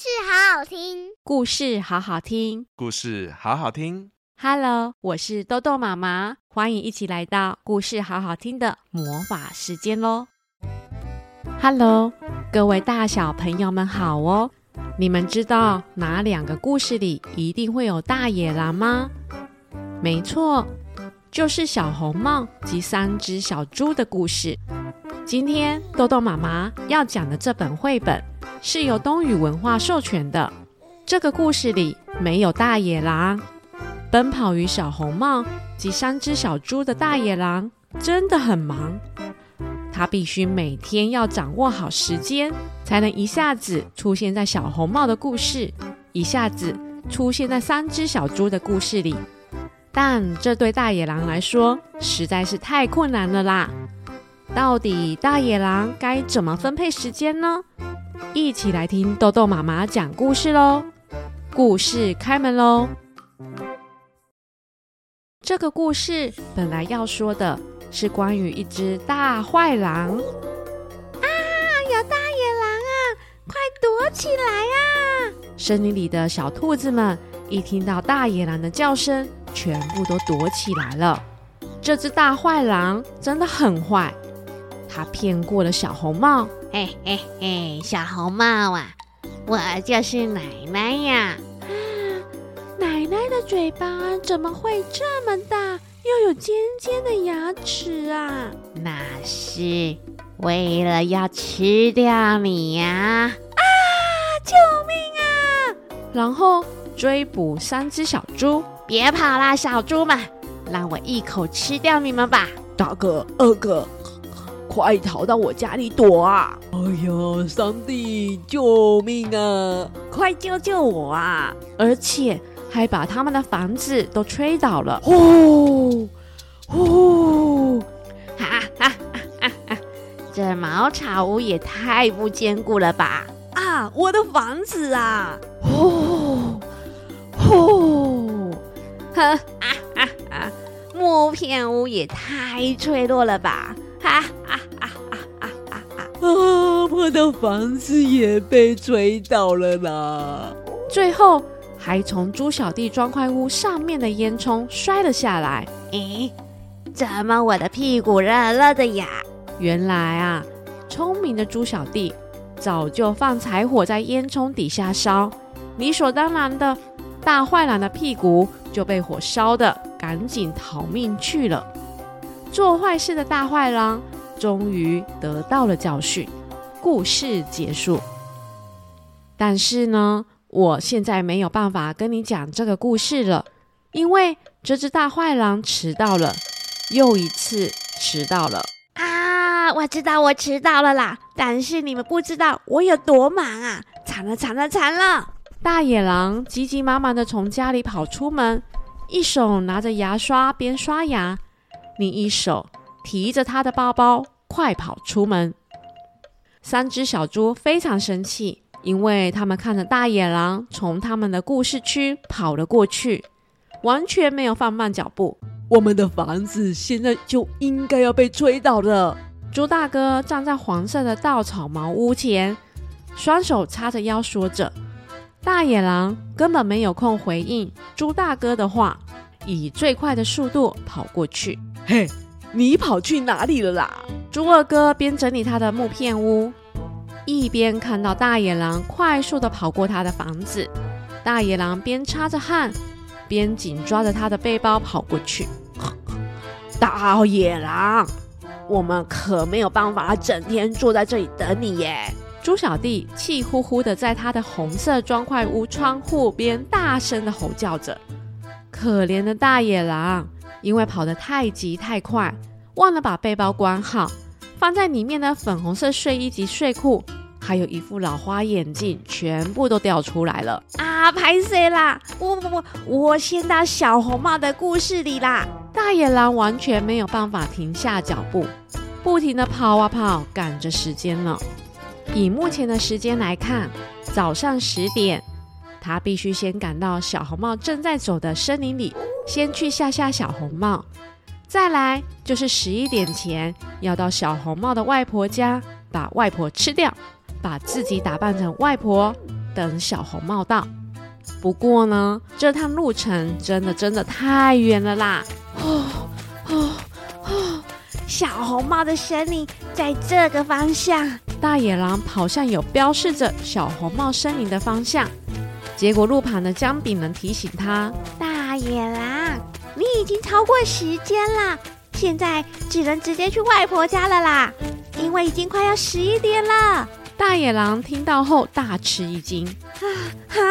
事好好听，故事好好听，故事好好听。Hello，我是豆豆妈妈，欢迎一起来到故事好好听的魔法时间喽。Hello，各位大小朋友们好哦！你们知道哪两个故事里一定会有大野狼吗？没错，就是小红帽及三只小猪的故事。今天豆豆妈妈要讲的这本绘本是由东雨文化授权的。这个故事里没有大野狼，奔跑于小红帽及三只小猪的大野狼真的很忙。他必须每天要掌握好时间，才能一下子出现在小红帽的故事，一下子出现在三只小猪的故事里。但这对大野狼来说实在是太困难了啦！到底大野狼该怎么分配时间呢？一起来听豆豆妈妈讲故事喽！故事开门喽！这个故事本来要说的是关于一只大坏狼。啊，有大野狼啊！快躲起来啊！森林里的小兔子们一听到大野狼的叫声，全部都躲起来了。这只大坏狼真的很坏，他骗过了小红帽。嘿嘿嘿，小红帽啊，我就是奶奶呀！啊，奶奶的嘴巴怎么会这么大？又有尖尖的牙齿啊！那是为了要吃掉你呀！啊！救命啊！然后追捕三只小猪，别跑啦，小猪们，让我一口吃掉你们吧！大哥、二哥，快逃到我家里躲啊！哎呀，上帝，救命啊！快救救我啊！而且。还把他们的房子都吹倒了！呼呼，哈哈哈哈！这茅草屋也太不坚固了吧！啊，我的房子啊！呼呼，哈哈哈哈！木片屋也太脆弱了吧！哈哈哈哈哈哈！啊，我的房子也被吹倒了啦！最后。还从猪小弟砖块屋上面的烟囱摔了下来。咦，怎么我的屁股热热的呀？原来啊，聪明的猪小弟早就放柴火在烟囱底下烧，理所当然的，大坏狼的屁股就被火烧的赶紧逃命去了。做坏事的大坏狼终于得到了教训。故事结束。但是呢，我现在没有办法跟你讲这个故事了，因为这只大坏狼迟到了，又一次迟到了啊！我知道我迟到了啦，但是你们不知道我有多忙啊！惨了惨了惨了！大野狼急急忙忙地从家里跑出门，一手拿着牙刷边刷牙，另一手提着他的包包快跑出门。三只小猪非常生气。因为他们看着大野狼从他们的故事区跑了过去，完全没有放慢脚步。我们的房子现在就应该要被吹倒了。猪大哥站在黄色的稻草茅屋前，双手叉着腰说着。大野狼根本没有空回应猪大哥的话，以最快的速度跑过去。嘿，你跑去哪里了啦？猪二哥边整理他的木片屋。一边看到大野狼快速地跑过他的房子，大野狼边擦着汗，边紧抓着他的背包跑过去。大野狼，我们可没有办法整天坐在这里等你耶！猪小弟气呼呼的在他的红色砖块屋窗户边大声的吼叫着。可怜的大野狼，因为跑得太急太快，忘了把背包关好，放在里面的粉红色睡衣及睡裤。还有一副老花眼镜，全部都掉出来了啊！拍谁啦！我我我，我先到小红帽的故事里啦。大野狼完全没有办法停下脚步，不停的跑啊跑，赶着时间了。以目前的时间来看，早上十点，他必须先赶到小红帽正在走的森林里，先去吓吓小红帽。再来就是十一点前，要到小红帽的外婆家，把外婆吃掉。把自己打扮成外婆，等小红帽到。不过呢，这趟路程真的真的太远了啦！哦哦哦！小红帽的身影在这个方向。大野狼跑向有标示着小红帽身影的方向，结果路旁的姜饼人提醒他：“大野狼，你已经超过时间了，现在只能直接去外婆家了啦，因为已经快要十一点了。”大野狼听到后大吃一惊：“啊哈！”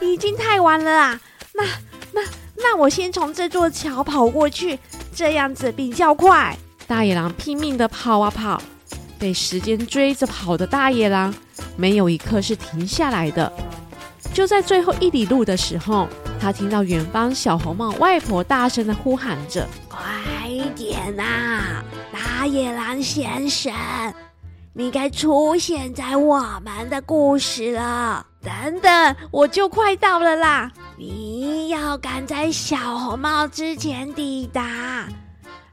已经太晚了啊！那那那我先从这座桥跑过去，这样子比较快。大野狼拼命的跑啊跑，被时间追着跑的大野狼没有一刻是停下来的。就在最后一里路的时候，他听到远方小红帽外婆大声的呼喊着：“快点呐，大野狼先生！”你该出现在我们的故事了。等等，我就快到了啦！你要赶在小红帽之前抵达，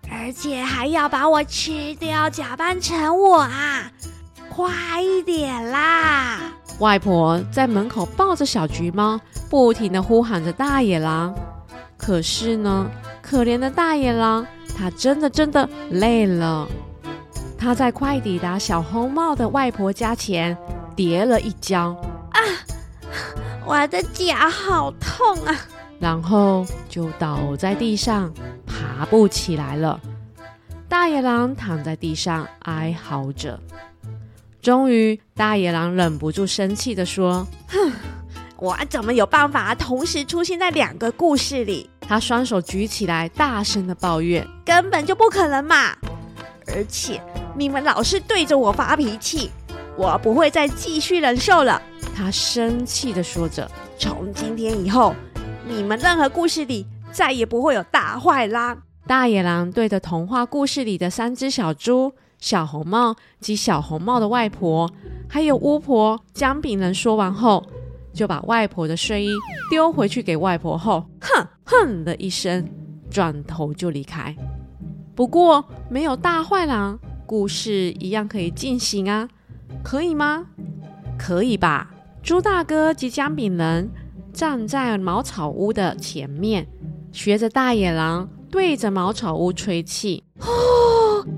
而且还要把我吃掉，假扮成我啊！快一点啦！外婆在门口抱着小橘猫，不停的呼喊着大野狼。可是呢，可怜的大野狼，他真的真的累了。他在快抵达小红帽的外婆家前跌了一跤，啊，我的脚好痛啊！然后就倒在地上，爬不起来了。大野狼躺在地上哀嚎着。终于，大野狼忍不住生气地说：“哼，我怎么有办法同时出现在两个故事里？”他双手举起来，大声地抱怨：“根本就不可能嘛！而且……”你们老是对着我发脾气，我不会再继续忍受了。他生气地说着：“从今天以后，你们任何故事里再也不会有大坏狼。”大野狼对着童话故事里的三只小猪、小红帽及小红帽的外婆，还有巫婆姜饼人说完后，就把外婆的睡衣丢回去给外婆后，哼哼的一声，转头就离开。不过没有大坏狼。故事一样可以进行啊，可以吗？可以吧。猪大哥及姜饼人站在茅草屋的前面，学着大野狼对着茅草屋吹气。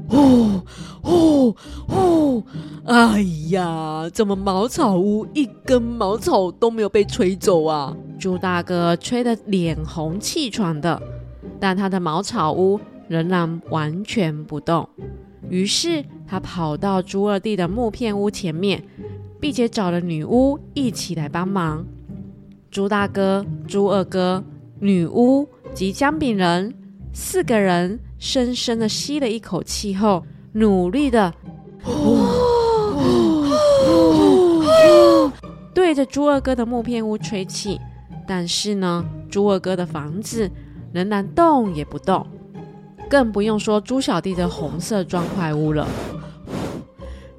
哦哦哦！哎呀，怎么茅草屋一根茅草都没有被吹走啊？猪大哥吹得脸红气喘的，但他的茅草屋仍然完全不动。于是他跑到猪二弟的木片屋前面，并且找了女巫一起来帮忙。猪大哥、猪二哥、女巫及姜饼人四个人深深的吸了一口气后，努力的对着猪二哥的木片屋吹气。但是呢，猪二哥的房子仍然动也不动。更不用说猪小弟的红色砖块屋了。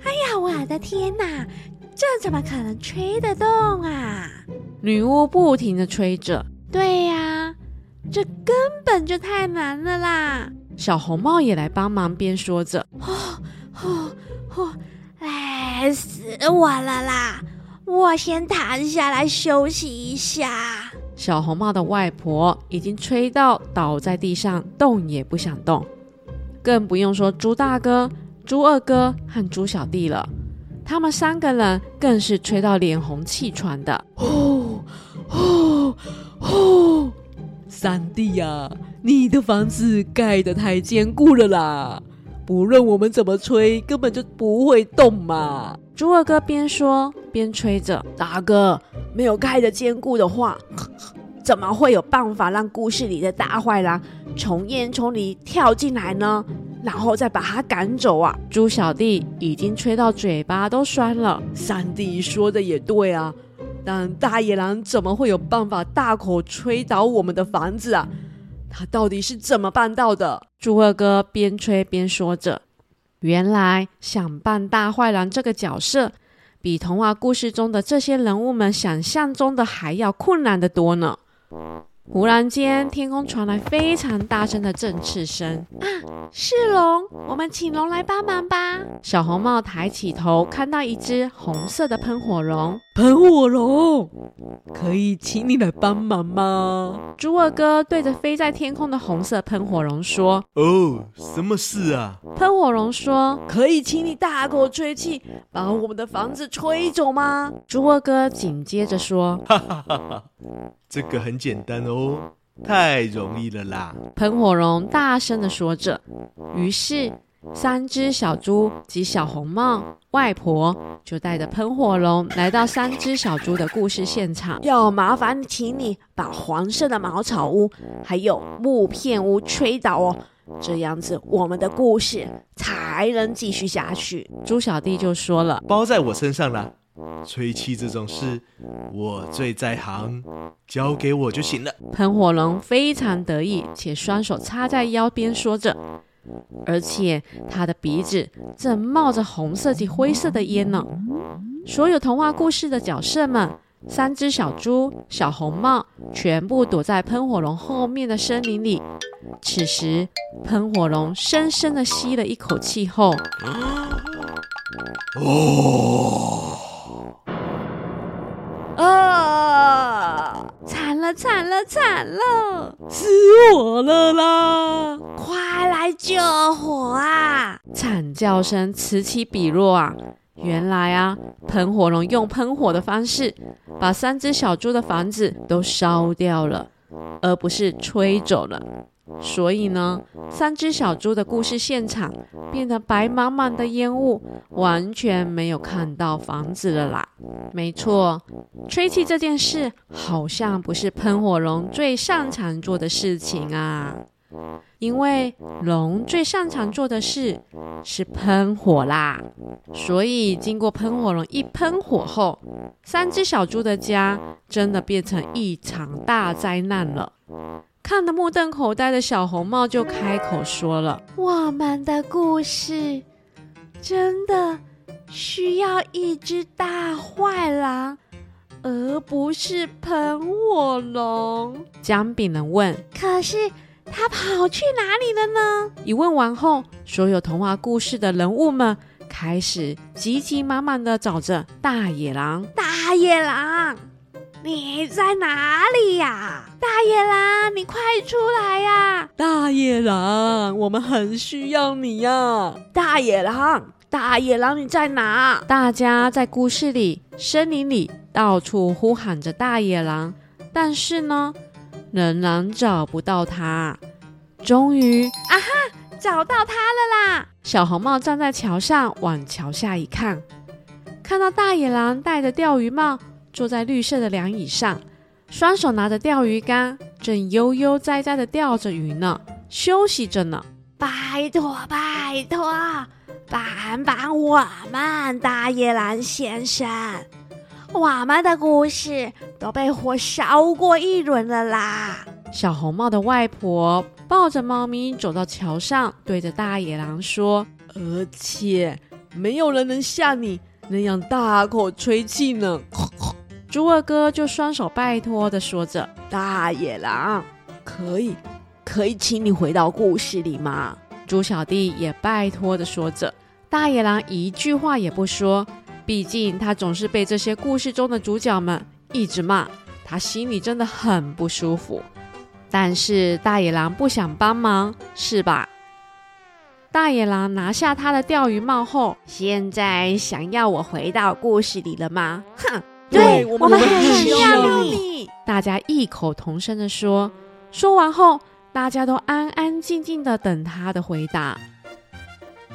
哎呀，我的天哪，这怎么可能吹得动啊？女巫不停的吹着。对呀，这根本就太难了啦！小红帽也来帮忙，边说着：“哦哦哦，累死我了啦！我先躺下来休息一下。”小红帽的外婆已经吹到倒在地上，动也不想动，更不用说猪大哥、猪二哥和猪小弟了。他们三个人更是吹到脸红气喘的。哦哦哦！三弟呀，你的房子盖得太坚固了啦，不论我们怎么吹，根本就不会动嘛。猪二哥边说边吹着，大哥。没有盖得坚固的话，怎么会有办法让故事里的大坏狼从烟囱里跳进来呢？然后再把他赶走啊！猪小弟已经吹到嘴巴都酸了。三弟说的也对啊，但大野狼怎么会有办法大口吹倒我们的房子啊？他到底是怎么办到的？猪二哥边吹边说着：“原来想扮大坏狼这个角色。”比童话故事中的这些人物们想象中的还要困难得多呢。忽然间，天空传来非常大声的振翅声。啊，是龙！我们请龙来帮忙吧。小红帽抬起头，看到一只红色的喷火龙。喷火龙，可以请你来帮忙吗？猪二哥对着飞在天空的红色喷火龙说：“哦，什么事啊？”喷火龙说：“可以请你大口吹气，把我们的房子吹走吗？”猪二哥紧接着说：“哈哈哈哈，这个很简单哦，太容易了啦！”喷火龙大声的说着。于是，三只小猪及小红帽外婆就带着喷火龙来到三只小猪的故事现场。要麻烦请你把黄色的茅草屋还有木片屋吹倒哦，这样子我们的故事才能继续下去。猪小弟就说了：“包在我身上了。”吹气这种事，我最在行，交给我就行了。喷火龙非常得意，且双手插在腰边说着，而且他的鼻子正冒着红色及灰色的烟呢。所有童话故事的角色们，三只小猪、小红帽，全部躲在喷火龙后面的森林里。此时，喷火龙深深地吸了一口气后，哦。啊！惨了惨了惨了，死我了啦！快来救火啊！惨叫声此起彼落啊！原来啊，喷火龙用喷火的方式把三只小猪的房子都烧掉了，而不是吹走了。所以呢，三只小猪的故事现场变得白茫茫的烟雾，完全没有看到房子了啦。没错，吹气这件事好像不是喷火龙最擅长做的事情啊。因为龙最擅长做的事是喷火啦。所以经过喷火龙一喷火后，三只小猪的家真的变成一场大灾难了。看得目瞪口呆的小红帽就开口说了：“我们的故事真的需要一只大坏狼，而不是喷火龙。”姜饼人问：“可是他跑去哪里了呢？”一问完后，所有童话故事的人物们开始急急忙忙的找着大野狼。大野狼。你在哪里呀？大野狼，你快出来呀！大野狼，我们很需要你呀！大野狼，大野狼，你在哪？大家在故事里、森林里到处呼喊着大野狼，但是呢，仍然找不到他。终于，啊哈，找到他了啦！小红帽站在桥上，往桥下一看，看到大野狼戴着钓鱼帽。坐在绿色的凉椅上，双手拿着钓鱼竿，正悠悠哉哉的钓着鱼呢，休息着呢。拜托，拜托，帮帮我们，大野狼先生，我们的故事都被火烧过一轮了啦。小红帽的外婆抱着猫咪走到桥上，对着大野狼说：“而且没有人能像你那样大口吹气呢。”猪二哥就双手拜托的说着：“大野狼，可以，可以请你回到故事里吗？”猪小弟也拜托的说着。大野狼一句话也不说，毕竟他总是被这些故事中的主角们一直骂，他心里真的很不舒服。但是大野狼不想帮忙，是吧？大野狼拿下他的钓鱼帽后，现在想要我回到故事里了吗？哼！对，我们很需要你。大家异口同声的说。说完后，大家都安安静静的等他的回答。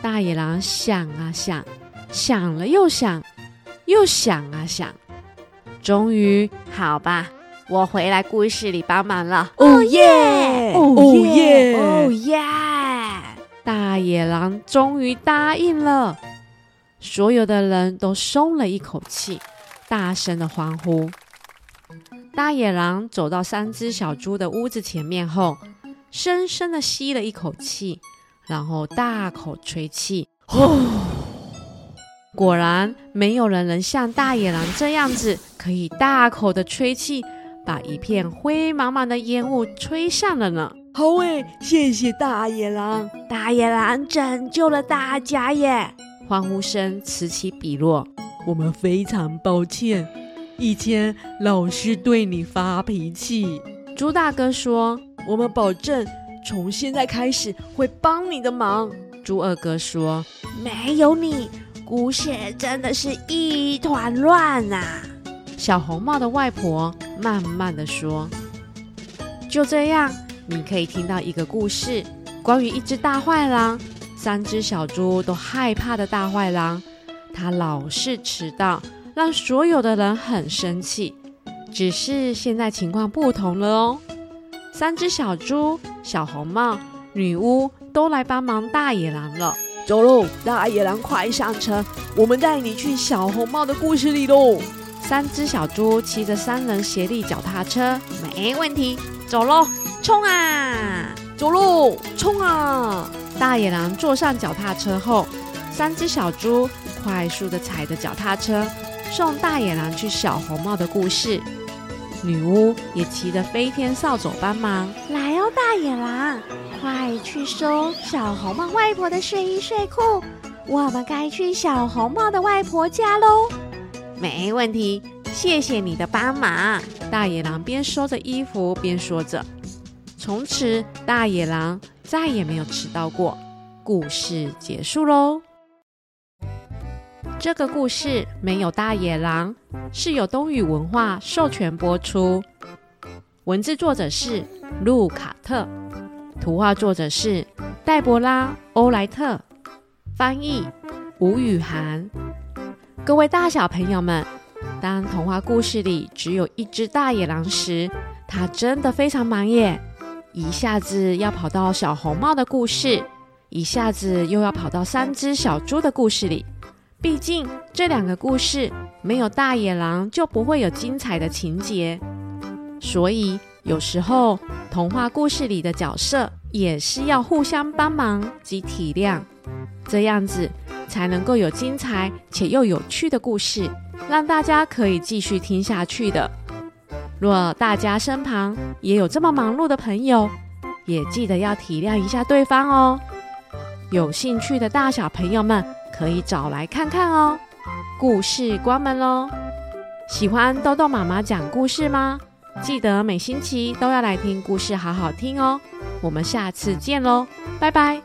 大野狼想啊想，想了又想，又想啊想，终于，好吧，我回来故事里帮忙了。哦耶！哦耶！哦耶！大野狼终于答应了，所有的人都松了一口气。大声的欢呼！大野狼走到三只小猪的屋子前面后，深深的吸了一口气，然后大口吹气。呼！果然，没有人能像大野狼这样子，可以大口的吹气，把一片灰茫茫的烟雾吹散了呢。好诶，谢谢大野狼，大野狼拯救了大家耶！欢呼声此起彼落。我们非常抱歉，以前老是对你发脾气。猪大哥说：“我们保证从现在开始会帮你的忙。”猪二哥说：“没有你，故事真的是一团乱啊！”小红帽的外婆慢慢的说：“就这样，你可以听到一个故事，关于一只大坏狼，三只小猪都害怕的大坏狼。他老是迟到，让所有的人很生气。只是现在情况不同了哦，三只小猪、小红帽、女巫都来帮忙大野狼了。走喽，大野狼，快上车，我们带你去小红帽的故事里喽！”三只小猪骑着三人协力脚踏车，没问题，走喽，冲啊，走喽，冲啊！大野狼坐上脚踏车后，三只小猪快速的踩着脚踏车，送大野狼去小红帽的故事。女巫也骑着飞天扫帚帮忙，来哦，大野狼，快去收小红帽外婆的睡衣睡裤，我们该去小红帽的外婆家喽。没问题，谢谢你的帮忙。大野狼边收着衣服边说着。从此，大野狼再也没有迟到过。故事结束喽。这个故事没有大野狼，是由东宇文化授权播出。文字作者是路卡特，图画作者是黛博拉·欧莱特，翻译吴雨涵。各位大小朋友们，当童话故事里只有一只大野狼时，它真的非常忙耶！一下子要跑到小红帽的故事，一下子又要跑到三只小猪的故事里。毕竟这两个故事没有大野狼，就不会有精彩的情节。所以有时候童话故事里的角色也是要互相帮忙及体谅，这样子。才能够有精彩且又有趣的故事，让大家可以继续听下去的。若大家身旁也有这么忙碌的朋友，也记得要体谅一下对方哦。有兴趣的大小朋友们可以找来看看哦。故事关门喽！喜欢豆豆妈妈讲故事吗？记得每星期都要来听故事，好好听哦。我们下次见喽，拜拜。